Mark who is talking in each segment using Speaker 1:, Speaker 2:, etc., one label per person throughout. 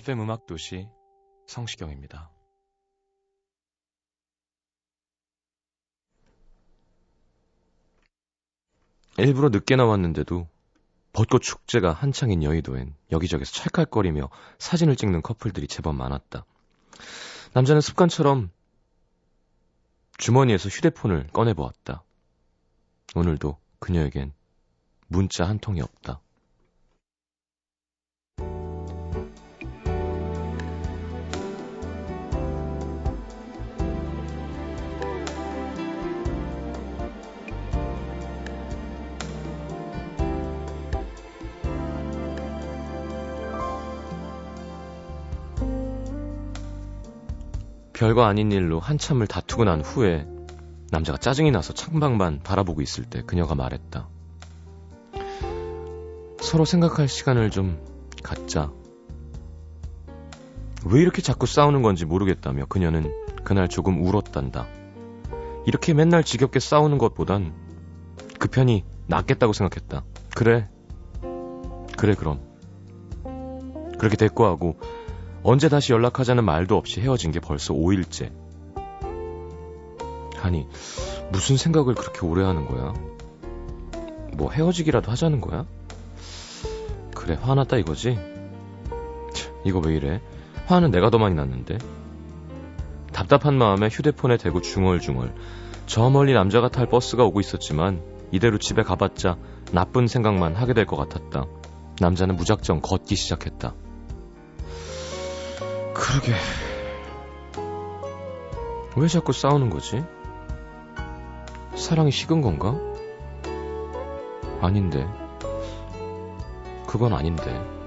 Speaker 1: FM 음악 도시 성시경입니다. 일부러 늦게 나왔는데도 벚꽃 축제가 한창인 여의도엔 여기저기서 찰칵거리며 사진을 찍는 커플들이 제법 많았다. 남자는 습관처럼 주머니에서 휴대폰을 꺼내보았다. 오늘도 그녀에겐 문자 한 통이 없다. 별거 아닌 일로 한참을 다투고 난 후에 남자가 짜증이 나서 창밖만 바라보고 있을 때 그녀가 말했다. 서로 생각할 시간을 좀 갖자. 왜 이렇게 자꾸 싸우는 건지 모르겠다며 그녀는 그날 조금 울었단다. 이렇게 맨날 지겹게 싸우는 것보단 그 편이 낫겠다고 생각했다. 그래. 그래, 그럼. 그렇게 됐고 하고 언제 다시 연락하자는 말도 없이 헤어진 게 벌써 5일째. 아니, 무슨 생각을 그렇게 오래 하는 거야? 뭐 헤어지기라도 하자는 거야? 그래, 화났다 이거지? 참, 이거 왜 이래? 화는 내가 더 많이 났는데. 답답한 마음에 휴대폰에 대고 중얼중얼. 저 멀리 남자가 탈 버스가 오고 있었지만 이대로 집에 가봤자 나쁜 생각만 하게 될 것 같았다. 남자는 무작정 걷기 시작했다. 그러게. 왜 자꾸 싸우는 거지? 사랑이 식은 건가? 아닌데. 그건 아닌데.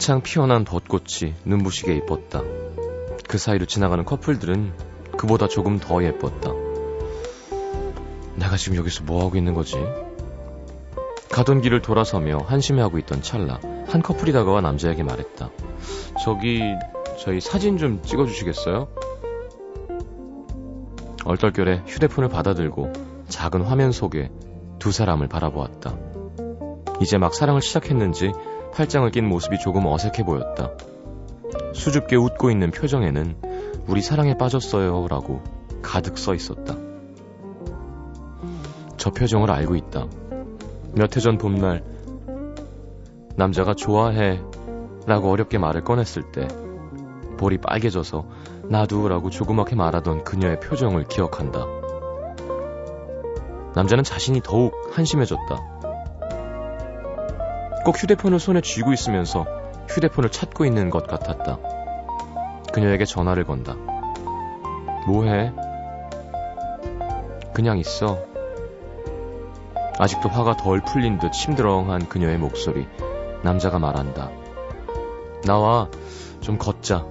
Speaker 1: 한창 피어난 벚꽃이 눈부시게 예뻤다. 그 사이로 지나가는 커플들은 그보다 조금 더 예뻤다. 내가 지금 여기서 뭐하고 있는 거지? 가던 길을 돌아서며 한심해하고 있던 찰나 한 커플이 다가와 남자에게 말했다. 저기 저희 사진 좀 찍어주시겠어요? 얼떨결에 휴대폰을 받아들고 작은 화면 속에 두 사람을 바라보았다. 이제 막 사랑을 시작했는지 팔짱을 낀 모습이 조금 어색해 보였다. 수줍게 웃고 있는 표정에는 우리 사랑에 빠졌어요 라고 가득 써 있었다. 저 표정을 알고 있다. 몇 해 전 봄날 남자가 좋아해 라고 어렵게 말을 꺼냈을 때 볼이 빨개져서 나도 라고 조그맣게 말하던 그녀의 표정을 기억한다. 남자는 자신이 더욱 한심해졌다. 꼭 휴대폰을 손에 쥐고 있으면서 휴대폰을 찾고 있는 것 같았다. 그녀에게 전화를 건다. 뭐해? 그냥 있어. 아직도 화가 덜 풀린 듯 심드렁한 그녀의 목소리. 남자가 말한다. 나와 좀 걷자.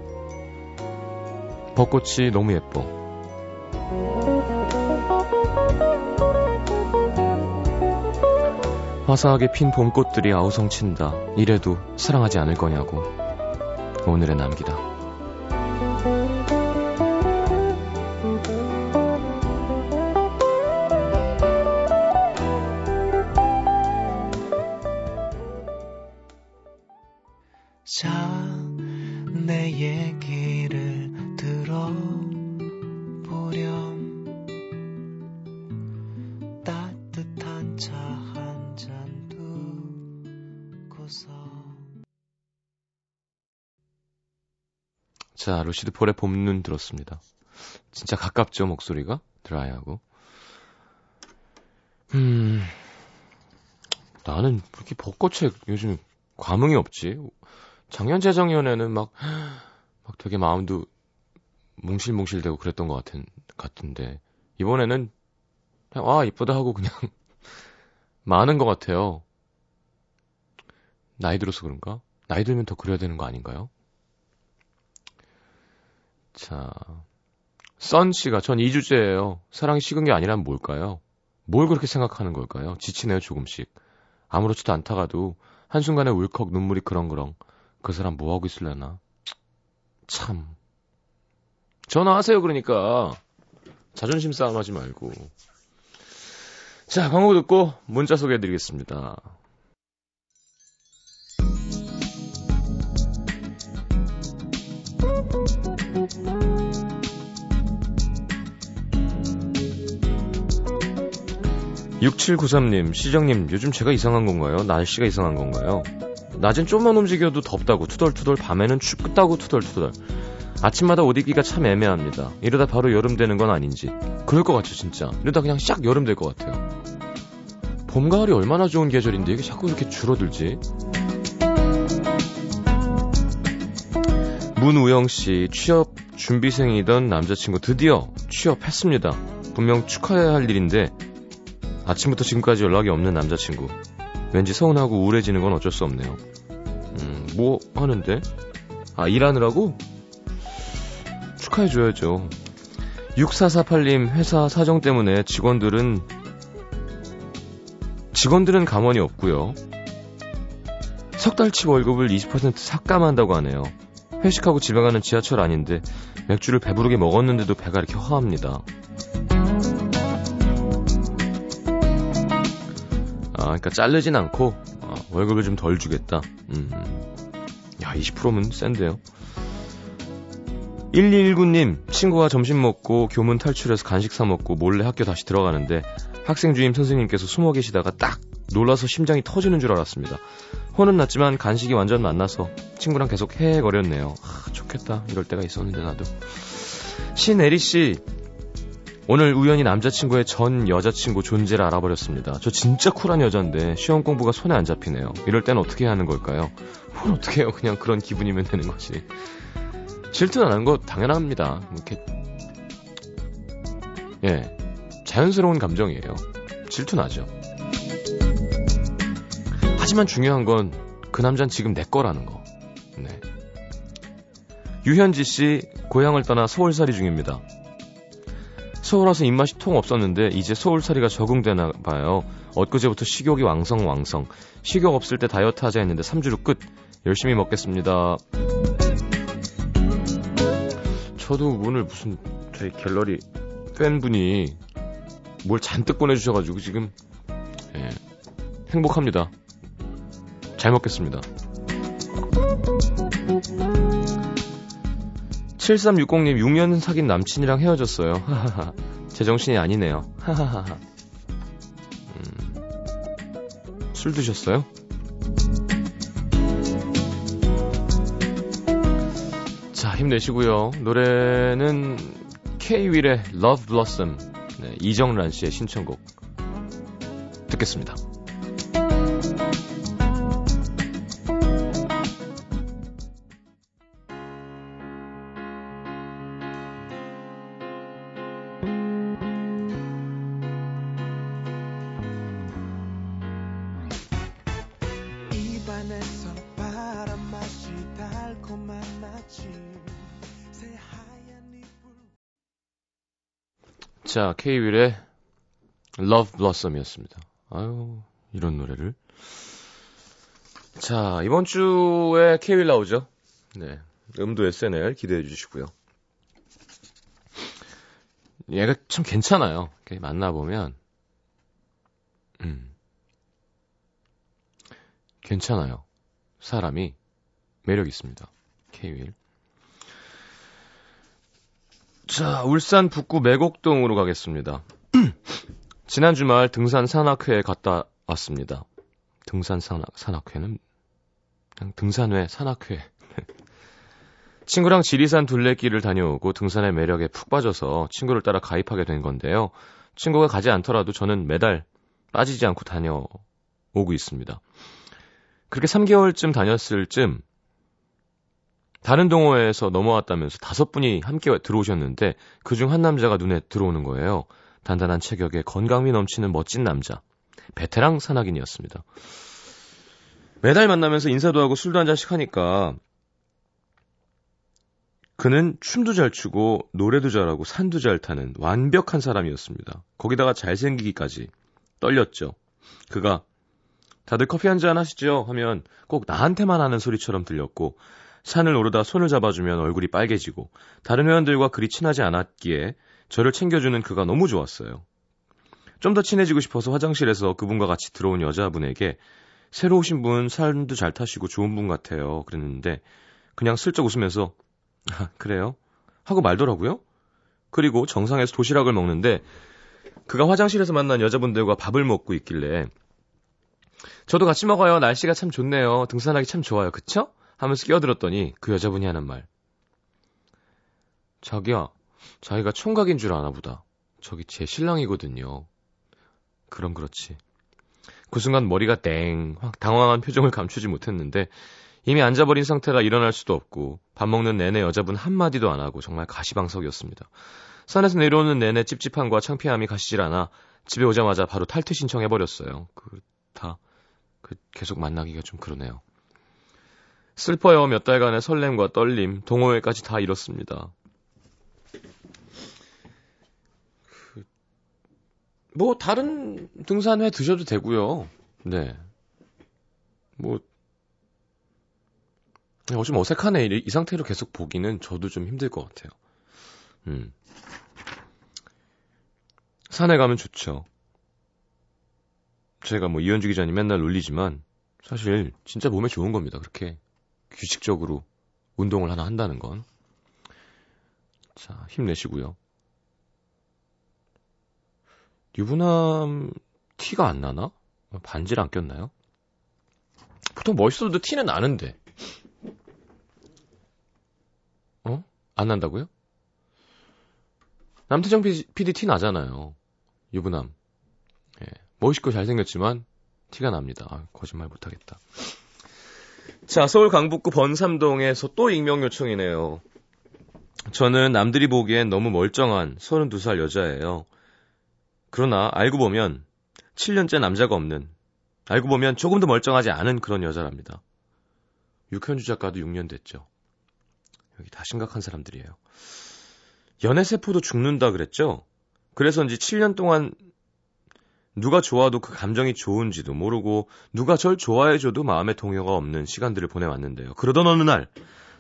Speaker 1: 벚꽃이 너무 예뻐. 화사하게 핀 봄꽃들이 아우성친다. 이래도 사랑하지 않을 거냐고. 오늘의 남기다. 루시드 폴의 봄눈 들었습니다. 진짜 가깝죠, 목소리가? 드라이하고. 음, 나는 그렇게 벚꽃에 요즘 감흥이 없지. 작년, 재작년에는 막, 막 되게 마음도 뭉실뭉실되고 그랬던 것 같은, 같은데, 이번에는, 그냥, 아, 이쁘다 하고 그냥, 많은 것 같아요. 나이 들어서 그런가? 나이 들면 더 그래야 되는 거 아닌가요? 자, 썬 씨가 전 2주째예요. 사랑이 식은 게 아니라면 뭘까요? 뭘 그렇게 생각하는 걸까요? 지치네요, 조금씩. 아무렇지도 않다가도 한순간에 울컥 눈물이 그렁그렁. 그 사람 뭐하고 있을려나? 참. 전화하세요, 그러니까. 자존심 싸움 하지 말고. 자, 광고 듣고 문자 소개해드리겠습니다. 6793님, 시정님, 요즘 제가 이상한 건가요? 날씨가 이상한 건가요? 낮엔 좀만 움직여도 덥다고 투덜투덜, 밤에는 춥다고 투덜투덜. 아침마다 옷 입기가 참 애매합니다. 이러다 바로 여름 되는 건 아닌지. 그럴 것 같죠, 진짜. 이러다 그냥 싹 여름 될 것 같아요. 봄, 가을이 얼마나 좋은 계절인데 이게 자꾸 이렇게 줄어들지? 문우영 씨, 취업 준비생이던 남자친구 드디어 취업했습니다. 분명 축하해야 할 일인데 아침부터 지금까지 연락이 없는 남자친구. 왠지 서운하고 우울해지는 건 어쩔 수 없네요. 음, 뭐 하는데? 아, 일하느라고? 축하해줘야죠. 6448님, 회사 사정 때문에 직원들은, 직원들은 감원이 없고요. 석 달치 월급을 20% 삭감한다고 하네요. 회식하고 집에 가는 지하철 아닌데 맥주를 배부르게 먹었는데도 배가 이렇게 허합니다. 아, 그러니까 자르진 않고 어, 월급을 좀 덜 주겠다. 음. 야, 20%면 센데요. 1219님, 친구와 점심 먹고 교문 탈출해서 간식 사 먹고 몰래 학교 다시 들어가는데 학생 주임 선생님께서 숨어 계시다가 딱 놀라서 심장이 터지는 줄 알았습니다. 혼은 났지만 간식이 완전 만나서 친구랑 계속 헤헤거렸네요. 아, 좋겠다. 이럴 때가 있었는데 나도. 신애리 씨, 오늘 우연히 남자친구의 전 여자친구 존재를 알아버렸습니다. 저 진짜 쿨한 여잔데 시험 공부가 손에 안 잡히네요. 이럴 땐 어떻게 하는 걸까요? 뭘 어떻게 해요? 그냥 그런 기분이면 되는 거지. 질투 나는 거 당연합니다. 이렇게 예 자연스러운 감정이에요. 질투 나죠. 하지만 중요한 건 그 남자는 지금 내 거라는 거. 네. 유현지 씨 고향을 떠나 서울살이 중입니다. 서울 와서 입맛이 통 없었는데 이제 서울살이가 적응되나 봐요. 엊그제부터 식욕이 왕성왕성. 식욕 없을 때 다이어트 하자 했는데 3주로 끝. 열심히 먹겠습니다. 저도 오늘 무슨 저희 갤러리 팬분이 뭘 잔뜩 보내주셔가지고 지금 예, 행복합니다. 잘 먹겠습니다. 7360님 6년 사귄 남친이랑 헤어졌어요. 제 정신이 아니네요. 음, 술 드셨어요? 자, 힘내시고요. 노래는 K-윌의 Love Blossom 네, 이정란 씨의 신청곡 듣겠습니다. 자, K-윌의 Love Blossom이었습니다. 아유, 이런 노래를. 자, 이번 주에 K-윌 나오죠? 네. 음도 SNL 기대해 주시고요. 얘가 참 괜찮아요. 만나보면, 음. 괜찮아요. 사람이 매력 있습니다. K-윌. 자, 울산 북구 매곡동으로 가겠습니다. 지난 주말 등산 산악회에 갔다 왔습니다. 등산 산악, 산악회는 그냥 등산회, 산악회. 친구랑 지리산 둘레길을 다녀오고 등산의 매력에 푹 빠져서 친구를 따라 가입하게 된 건데요. 친구가 가지 않더라도 저는 매달 빠지지 않고 다녀오고 있습니다. 그렇게 3개월쯤 다녔을 쯤 다른 동호회에서 넘어왔다면서 다섯 분이 함께 들어오셨는데 그중 한 남자가 눈에 들어오는 거예요. 단단한 체격에 건강미 넘치는 멋진 남자. 베테랑 산악인이었습니다. 매달 만나면서 인사도 하고 술도 한 잔씩 하니까 그는 춤도 잘 추고 노래도 잘하고 산도 잘 타는 완벽한 사람이었습니다. 거기다가 잘생기기까지 떨렸죠. 그가 다들 커피 한 잔 하시죠 하면 꼭 나한테만 하는 소리처럼 들렸고 산을 오르다 손을 잡아주면 얼굴이 빨개지고 다른 회원들과 그리 친하지 않았기에 저를 챙겨주는 그가 너무 좋았어요. 좀 더 친해지고 싶어서 화장실에서 그분과 같이 들어온 여자분에게 새로 오신 분 삶도 잘 타시고 좋은 분 같아요. 그랬는데 그냥 슬쩍 웃으면서 아, 그래요? 하고 말더라고요. 그리고 정상에서 도시락을 먹는데 그가 화장실에서 만난 여자분들과 밥을 먹고 있길래 저도 같이 먹어요. 날씨가 참 좋네요. 등산하기 참 좋아요. 그쵸? 하면서 끼어들었더니 그 여자분이 하는 말. 자기야, 자기가 총각인 줄 아나 보다. 저기 제 신랑이거든요. 그럼 그렇지. 그 순간 머리가 땡, 확 당황한 표정을 감추지 못했는데 이미 앉아버린 상태라 일어날 수도 없고 밥 먹는 내내 여자분 한마디도 안 하고 정말 가시방석이었습니다. 산에서 내려오는 내내 찝찝함과 창피함이 가시질 않아 집에 오자마자 바로 탈퇴 신청해버렸어요. 그, 다, 그, 계속 만나기가 좀 그러네요. 슬퍼요. 몇 달간의 설렘과 떨림, 동호회까지 다 잃었습니다. 그, 뭐, 다른 등산회 드셔도 되고요. 네. 뭐, 어 좀 어색하네. 이, 이 상태로 계속 보기는 저도 좀 힘들 것 같아요. 음. 산에 가면 좋죠. 제가 뭐 이현주 기자님 맨날 놀리지만 사실 진짜 몸에 좋은 겁니다. 그렇게 규칙적으로 운동을 하나 한다는 건. 자, 힘내시고요. 유부남 티가 안 나나? 반지를 안 꼈나요? 보통 멋있어도 티는 나는데. 어? 안 난다고요? 남태정 PD 티 나잖아요. 유부남. 예. 멋있고 잘생겼지만 티가 납니다. 아, 거짓말 못하겠다. 자, 서울 강북구 번삼동에서 또 익명 요청이네요. 저는 남들이 보기엔 너무 멀쩡한 32살 여자예요. 그러나 알고 보면 7년째 남자가 없는, 알고 보면 조금 더 멀쩡하지 않은 그런 여자랍니다. 육현주 작가도 6년 됐죠. 여기 다 심각한 사람들이에요. 연애세포도 죽는다 그랬죠? 그래서인지 7년 동안 누가 좋아도 그 감정이 좋은지도 모르고 누가 절 좋아해줘도 마음의 동요가 없는 시간들을 보내왔는데요. 그러던 어느 날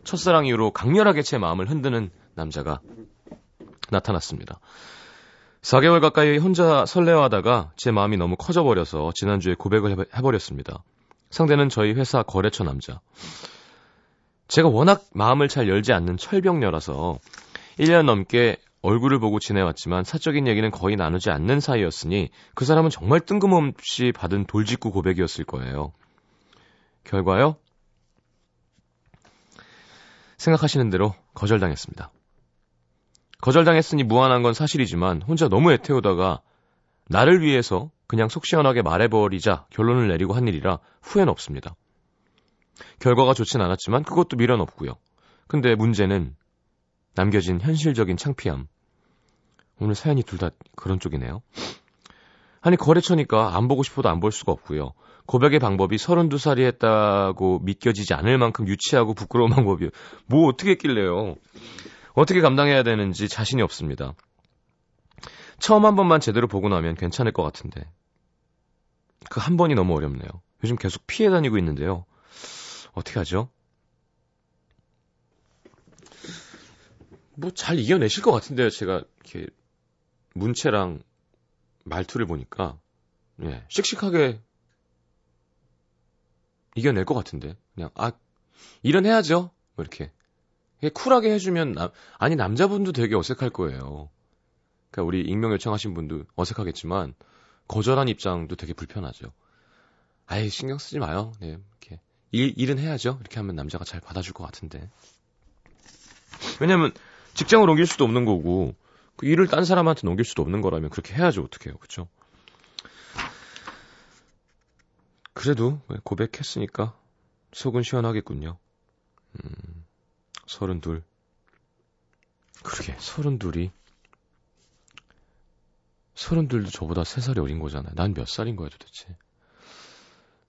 Speaker 1: 첫사랑 이후로 강렬하게 제 마음을 흔드는 남자가 나타났습니다. 4개월 가까이 혼자 설레어하다가 제 마음이 너무 커져버려서 지난주에 고백을 해버렸습니다. 상대는 저희 회사 거래처 남자. 제가 워낙 마음을 잘 열지 않는 철벽녀라서 1년 넘게 얼굴을 보고 지내왔지만 사적인 얘기는 거의 나누지 않는 사이였으니 그 사람은 정말 뜬금없이 받은 돌직구 고백이었을 거예요. 결과요? 생각하시는 대로 거절당했습니다. 거절당했으니 무한한 건 사실이지만 혼자 너무 애태우다가 나를 위해서 그냥 속 시원하게 말해버리자 결론을 내리고 한 일이라 후회는 없습니다. 결과가 좋진 않았지만 그것도 미련 없고요. 근데 문제는 남겨진 현실적인 창피함. 오늘 사연이 둘 다 그런 쪽이네요. 아니 거래처니까 안 보고 싶어도 안 볼 수가 없고요. 고백의 방법이 32살이 했다고 믿겨지지 않을 만큼 유치하고 부끄러운 방법이요. 뭐 어떻게 했길래요. 어떻게 감당해야 되는지 자신이 없습니다. 처음 한 번만 제대로 보고 나면 괜찮을 것 같은데. 그 한 번이 너무 어렵네요. 요즘 계속 피해 다니고 있는데요. 어떻게 하죠? 뭐 잘 이겨내실 것 같은데요. 제가 이렇게 문체랑 말투를 보니까 예, 씩씩하게 이겨낼 것 같은데 그냥 아 일은 해야죠. 뭐 이렇게 쿨하게 해주면 남, 아니 남자분도 되게 어색할 거예요. 그러니까 우리 익명 요청하신 분도 어색하겠지만 거절한 입장도 되게 불편하죠. 아예 신경 쓰지 마요. 네, 이렇게 일, 일은 해야죠. 이렇게 하면 남자가 잘 받아줄 것 같은데. 왜냐면 직장을 옮길 수도 없는 거고 그 일을 딴 사람한테 넘길 수도 없는 거라면 그렇게 해야죠. 어떻게 해요. 그렇죠? 그래도 고백했으니까 속은 시원하겠군요. 음, 서른둘. 그러게, 서른둘이. 서른둘도 저보다 세 살이 어린 거잖아요. 난 몇 살인 거야, 도대체.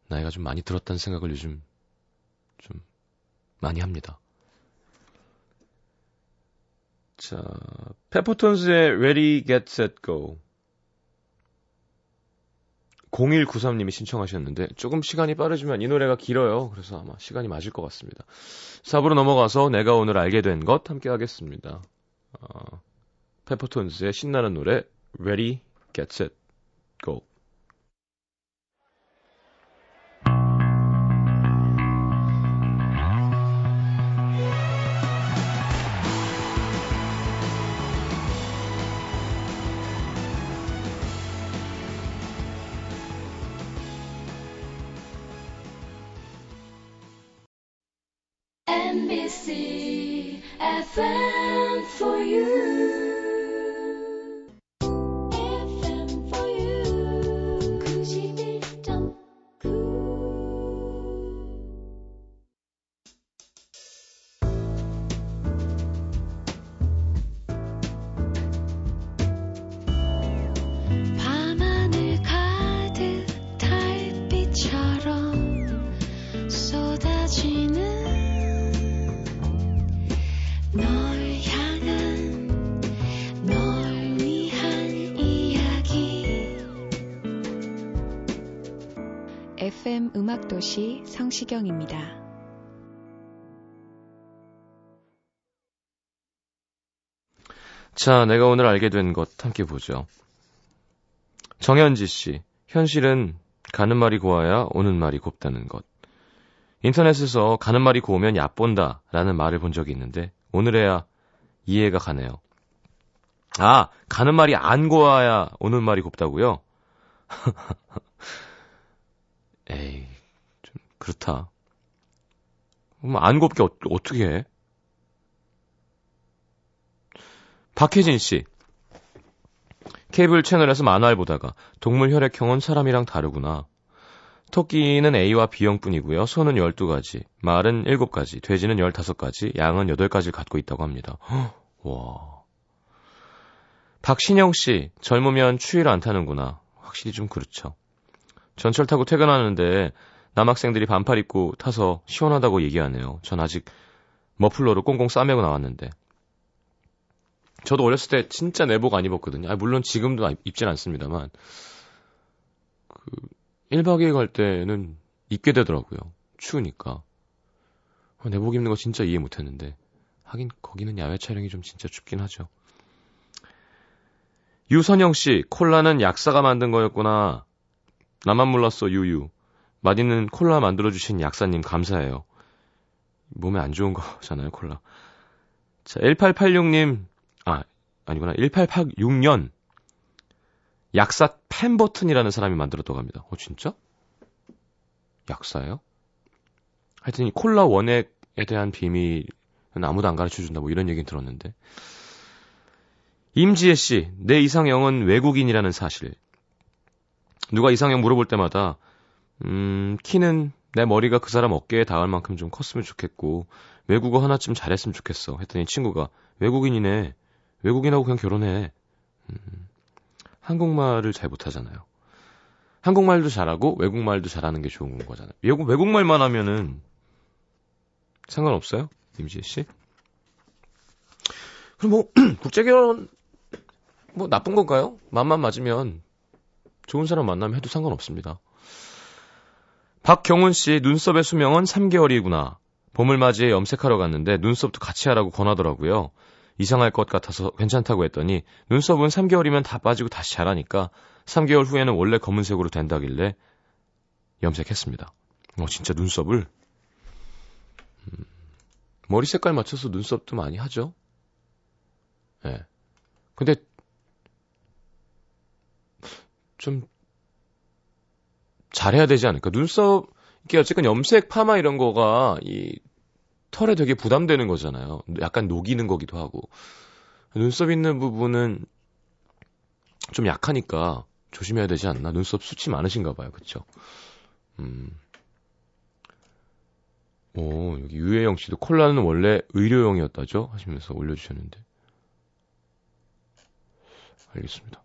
Speaker 1: 나이가 좀 많이 들었다는 생각을 요즘 좀 많이 합니다. 자, 페퍼톤스의 Ready, Get, Set, Go. 0193님이 신청하셨는데 조금 시간이 빠르지만 이 노래가 길어요. 그래서 아마 시간이 맞을 것 같습니다. 4부로 넘어가서 내가 오늘 알게 된 것 함께 하겠습니다. 어, 페퍼톤스의 신나는 노래 Ready, Get Set, Go.
Speaker 2: FM
Speaker 3: 음악도시 성시경입니다.
Speaker 1: 자, 내가 오늘 알게 된 것 함께 보죠. 정현지 씨, 현실은 가는 말이 고와야 오는 말이 곱다는 것. 인터넷에서 가는 말이 고우면 얕본다 라는 말을 본 적이 있는데 오늘에야 이해가 가네요. 아, 가는 말이 안 고와야 오는 말이 곱다고요? 에이, 좀 그렇다. 그럼 안 곱게 어, 어떻게 해? 박혜진 씨. 케이블 채널에서 만화를 보다가 동물 혈액형은 사람이랑 다르구나. 토끼는 A와 B형뿐이고요. 소는 12가지, 말은 7가지, 돼지는 15가지, 양은 8가지를 갖고 있다고 합니다. 헉, 와. 박신영 씨, 젊으면 추위를 안 타는구나. 확실히 좀 그렇죠. 전철 타고 퇴근하는데 남학생들이 반팔 입고 타서 시원하다고 얘기하네요. 전 아직 머플러로 꽁꽁 싸매고 나왔는데. 저도 어렸을 때 진짜 내복 안 입었거든요. 아, 물론 지금도 안- 입진 않습니다만. 그, 1박 2일 갈 때는 입게 되더라고요. 추우니까. 아, 내복 입는 거 진짜 이해 못 했는데. 하긴, 거기는 야외 촬영이 좀 진짜 춥긴 하죠. 유선영 씨, 콜라는 약사가 만든 거였구나. 나만 몰랐어, 유유. 맛있는 콜라 만들어주신 약사님 감사해요. 몸에 안 좋은 거잖아요, 콜라. 자, 1886님, 아, 아니구나. 1886년 약사 펜버튼이라는 사람이 만들었다고 합니다. 어, 진짜? 약사예요? 하여튼 이 콜라 원액에 대한 비밀은 아무도 안 가르쳐 준다. 뭐 이런 얘기는 들었는데. 임지혜 씨, 내 이상형은 외국인이라는 사실. 누가 이상형 물어볼 때마다 음, 키는 내 머리가 그 사람 어깨에 닿을 만큼 좀 컸으면 좋겠고 외국어 하나쯤 잘했으면 좋겠어. 했더니 친구가 외국인이네. 외국인하고 그냥 결혼해. 음, 한국말을 잘 못하잖아요. 한국말도 잘하고 외국말도 잘하는 게 좋은 거잖아요. 외국, 외국말만 하면은 상관없어요? 임지혜 씨? 그럼 뭐, 국제결혼, 뭐 나쁜 건가요? 맘만 맞으면 좋은 사람 만나면 해도 상관없습니다. 박경훈 씨, 눈썹의 수명은 3개월이구나. 봄을 맞이해 염색하러 갔는데 눈썹도 같이 하라고 권하더라고요. 이상할 것 같아서 괜찮다고 했더니 눈썹은 3개월이면 다 빠지고 다시 자라니까 3개월 후에는 원래 검은색으로 된다길래 염색했습니다. 어, 진짜 눈썹을 음, 머리 색깔 맞춰서 눈썹도 많이 하죠. 예. 네. 근데 좀 잘해야 되지 않을까? 눈썹 이게 어쨌든 염색 파마 이런 거가 이 털에 되게 부담되는 거잖아요. 약간 녹이는 거기도 하고. 눈썹 있는 부분은 좀 약하니까 조심해야 되지 않나? 눈썹 수치 많으신가 봐요. 그쵸? 음. 오, 여기 유혜영 씨도 콜라는 원래 의료용이었다죠? 하시면서 올려주셨는데. 알겠습니다.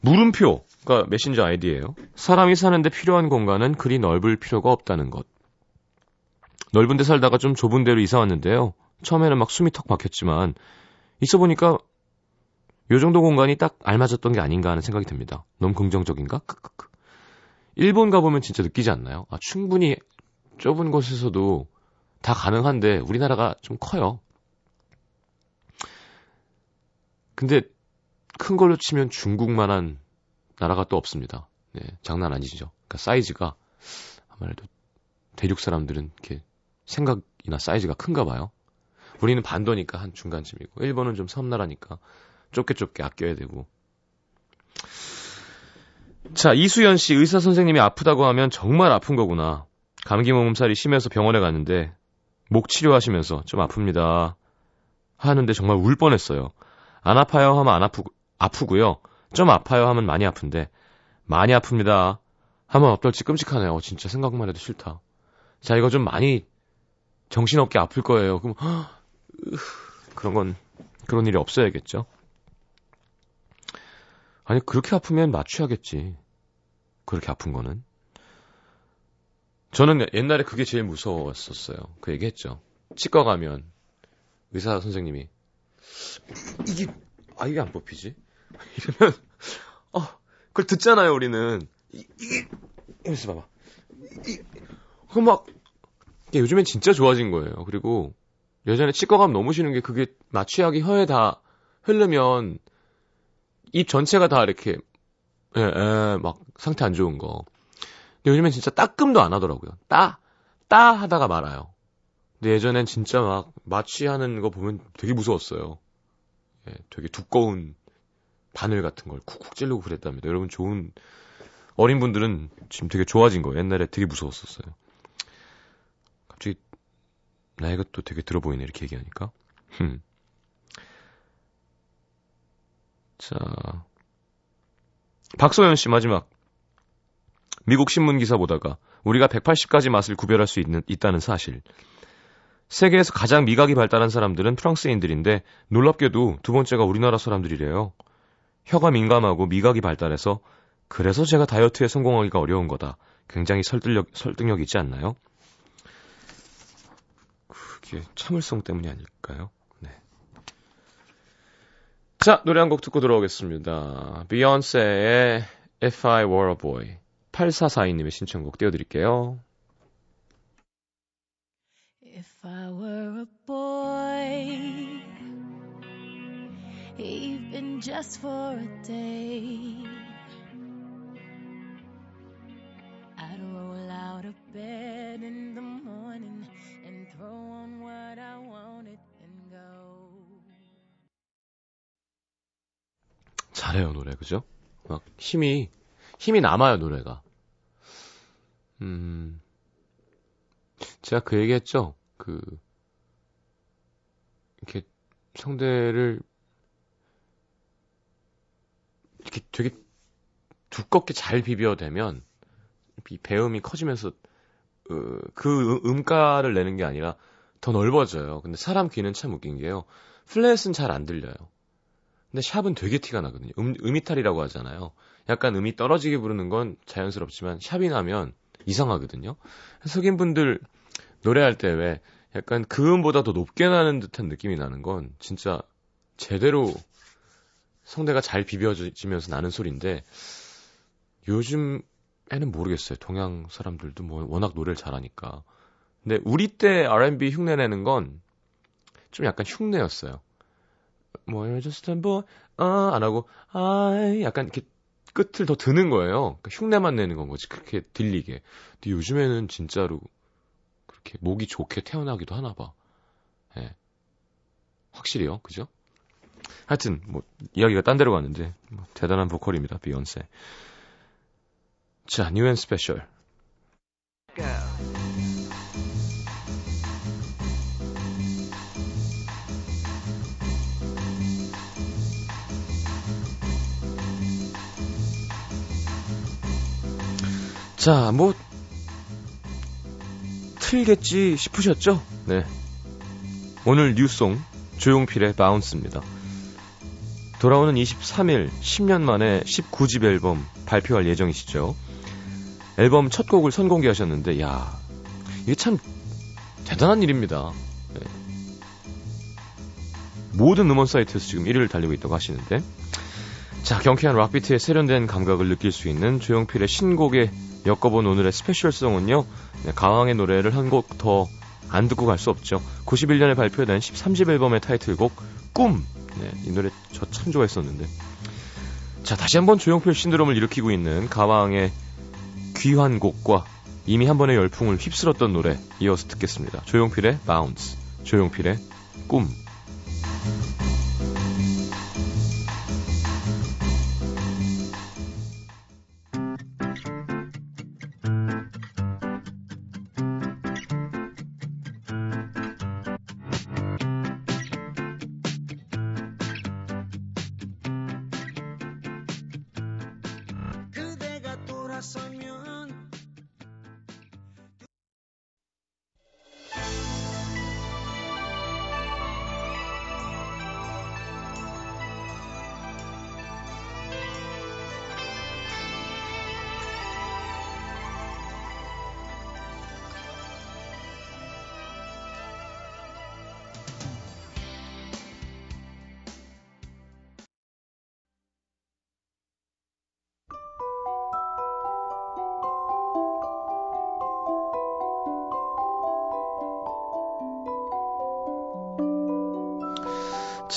Speaker 1: 물음표가 메신저 아이디예요. 사람이 사는데 필요한 공간은 그리 넓을 필요가 없다는 것. 넓은 데 살다가 좀 좁은 데로 이사 왔는데요. 처음에는 막 숨이 턱 막혔지만 있어 보니까 요 정도 공간이 딱 알맞았던 게 아닌가 하는 생각이 듭니다. 너무 긍정적인가? 크크크. 일본 가보면 진짜 느끼지 않나요? 아, 충분히 좁은 곳에서도 다 가능한데 우리나라가 좀 커요. 근데 큰 걸로 치면 중국만한 나라가 또 없습니다. 네, 장난 아니죠. 그러니까 사이즈가 아무래도 대륙 사람들은 이렇게 생각이나 사이즈가 큰가 봐요. 우리는 반도니까 한 중간쯤이고 일본은 좀 섬나라니까 좁게 좁게 아껴야 되고. 자, 이수연 씨 의사 선생님이 아프다고 하면 정말 아픈 거구나. 감기 몸살이 심해서 병원에 갔는데 목 치료하시면서 좀 아픕니다. 하는데 정말 울 뻔했어요. 안 아파요 하면 안 아프 아프고요. 좀 아파요 하면 많이 아픈데 많이 아픕니다. 하면 어떨지 끔찍하네요. 어, 진짜 생각만 해도 싫다. 자, 이거 좀 많이 정신없게 아플 거예요. 그럼 그런 건 그런 일이 없어야겠죠. 아니 그렇게 아프면 마취하겠지. 그렇게 아픈 거는. 저는 옛날에 그게 제일 무서웠었어요. 그 얘기했죠. 치과 가면 의사 선생님이 이게 아 이게 안 뽑히지? 이러면 어 그걸 듣잖아요 우리는 이, 이게 이러면서 봐봐 그막 요즘엔 진짜 좋아진 거예요. 그리고 예전에 치과 가면 너무 싫은 게 그게 마취약이 혀에 다 흐르면 입 전체가 다 이렇게 예, 예, 막 상태 안 좋은 거. 근데 요즘엔 진짜 따끔도 안 하더라고요. 따, 따 하다가 말아요. 근데 예전엔 진짜 막 마취하는 거 보면 되게 무서웠어요. 예, 되게 두꺼운 바늘 같은 걸 쿡쿡 찌르고 그랬답니다. 여러분 좋은 어린 분들은 지금 되게 좋아진 거예요. 옛날에 되게 무서웠었어요. 갑자기 나이가 또 되게 들어 보이네 이렇게 얘기하니까. 흠. 자, 박소연 씨 마지막. 미국 신문 기사 보다가 우리가 180가지 맛을 구별할 수 있는, 있다는 사실. 세계에서 가장 미각이 발달한 사람들은 프랑스인들인데 놀랍게도 두 번째가 우리나라 사람들이래요. 혀가 민감하고 미각이 발달해서 그래서 제가 다이어트에 성공하기가 어려운 거다. 굉장히 설득력, 설득력 있지 않나요? 그게 참을성 때문이 아닐까요? 네. 자, 노래 한 곡 듣고 들어오겠습니다. 비욘세의 If I Were a Boy. 8442님의 신청곡 띄워드릴게요.
Speaker 2: If I were a boy, even just for a day, I'd roll out of bed in the morning and throw on what I wanted and go.
Speaker 1: 잘해요, 노래, 그죠? 막 힘이, 힘이 남아요, 노래가. 음, 제가 그 얘기 했죠? 그, 이렇게 성대를 이렇게 되게 두껍게 잘 비벼대면 이 배음이 커지면서 어, 그 음- 음가를 내는 게 아니라 더 넓어져요. 근데 사람 귀는 참 웃긴 게요. 플랫은 잘 안 들려요. 근데 샵은 되게 티가 나거든요. 음, 음이탈이라고 하잖아요. 약간 음이 떨어지게 부르는 건 자연스럽지만 샵이 나면 이상하거든요. 석인분들 노래할 때 왜 약간 그 음보다 더 높게 나는 듯한 느낌이 나는 건 진짜 제대로 성대가 잘 비벼지면서 나는 소리인데 요즘에는 모르겠어요. 동양 사람들도 뭐 워낙 노래를 잘하니까. 근데 우리 때 R&B 흉내 내는 건 좀 약간 흉내였어요. 뭐 You're just a boy 아, 안 하고 I 약간 이렇게 끝을 더 드는 거예요. 그러니까 흉내만 내는 건 거지. 그렇게 들리게. 근데 요즘에는 진짜로 그렇게 목이 좋게 태어나기도 하나 봐. 예. 확실히요. 그죠? 하여튼 뭐 이야기가 딴 데로 갔는데 뭐, 대단한 보컬입니다. 비욘세. 자, 뉴엔 스페셜 자, 뭐 틀겠지 싶으셨죠? 네. 오늘 뉴송 조용필의 바운스입니다. 돌아오는 23일 10년 만에 19집 앨범 발표할 예정이시죠. 앨범 첫 곡을 선공개하셨는데 야 이게 참 대단한 일입니다. 네. 모든 음원 사이트에서 지금 1위를 달리고 있다고 하시는데 자 경쾌한 락비트의 세련된 감각을 느낄 수 있는 조용필의 신곡에 엮어본 오늘의 스페셜송은요 네, 가왕의 노래를 한 곡 더 안 듣고 갈 수 없죠 91년에 발표된 13집 앨범의 타이틀곡 꿈 네, 이 노래 저 참 좋아했었는데 자 다시 한번 조용필 신드롬을 일으키고 있는 가왕의 귀한 곡과 이미 한 번의 열풍을 휩쓸었던 노래 이어서 듣겠습니다. 조용필의 바운스, 조용필의 꿈.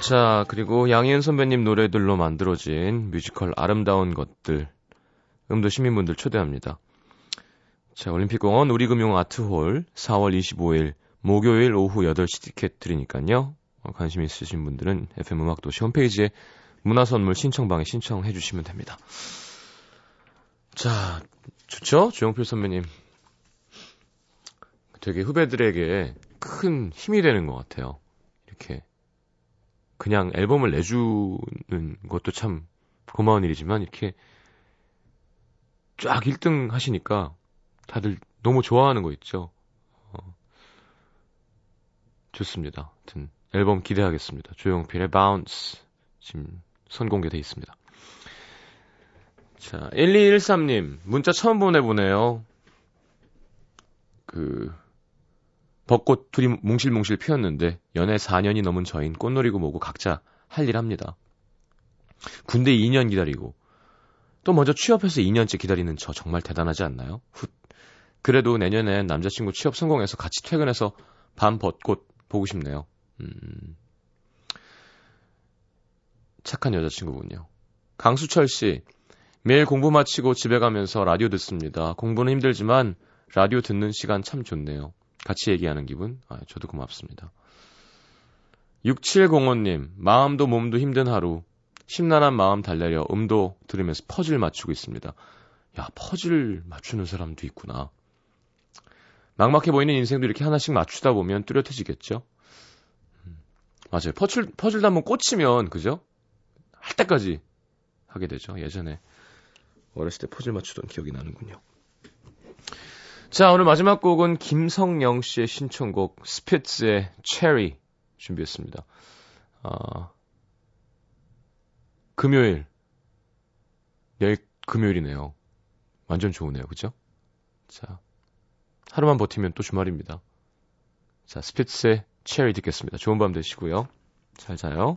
Speaker 1: 자, 그리고 양희은 선배님 노래들로 만들어진 뮤지컬 아름다운 것들. 음도 시민분들 초대합니다. 자, 올림픽공원 우리금융 아트홀 4월 25일 목요일 오후 8시 티켓 드리니까요. 어, 관심 있으신 분들은 FM 음악도시 홈페이지에 문화선물 신청방에 신청해 주시면 됩니다. 자, 좋죠? 조영필 선배님. 되게 후배들에게 큰 힘이 되는 것 같아요. 이렇게 그냥 앨범을 내주는 것도 참 고마운 일이지만 이렇게 쫙 1등 하시니까 다들 너무 좋아하는 거 있죠. 어, 좋습니다. 하여튼 앨범 기대하겠습니다. 조용필의 Bounce 지금 선공개돼 있습니다. 자, 1213님 문자 처음 보내보네요. 그 벚꽃 둘이 뭉실뭉실 피었는데 연애 4년이 넘은 저인 꽃놀이고 뭐고 각자 할 일 합니다. 군대 2년 기다리고 또 먼저 취업해서 2년째 기다리는 저 정말 대단하지 않나요? 훗. 그래도 내년엔 남자친구 취업 성공해서 같이 퇴근해서 밤 벚꽃 보고 싶네요. 음. 착한 여자친구군요. 강수철 씨, 매일 공부 마치고 집에 가면서 라디오 듣습니다. 공부는 힘들지만 라디오 듣는 시간 참 좋네요. 같이 얘기하는 기분? 아, 저도 고맙습니다. 6705님, 마음도 몸도 힘든 하루. 심란한 마음 달래려 음도 들으면서 퍼즐 맞추고 있습니다. 야, 퍼즐 맞추는 사람도 있구나. 막막해 보이는 인생도 이렇게 하나씩 맞추다 보면 뚜렷해지겠죠? 음, 맞아요. 퍼즐, 퍼즐도 한번 꽂히면, 그죠? 할 때까지 하게 되죠. 예전에 어렸을 때 퍼즐 맞추던 기억이 나는군요. 자, 오늘 마지막 곡은 김성영 씨의 신청곡 스피츠의 체리 준비했습니다. 아, 금요일. 내일 금요일이네요. 완전 좋으네요. 그죠? 자, 하루만 버티면 또 주말입니다. 자, 스피츠의 체리 듣겠습니다. 좋은 밤 되시고요. 잘 자요.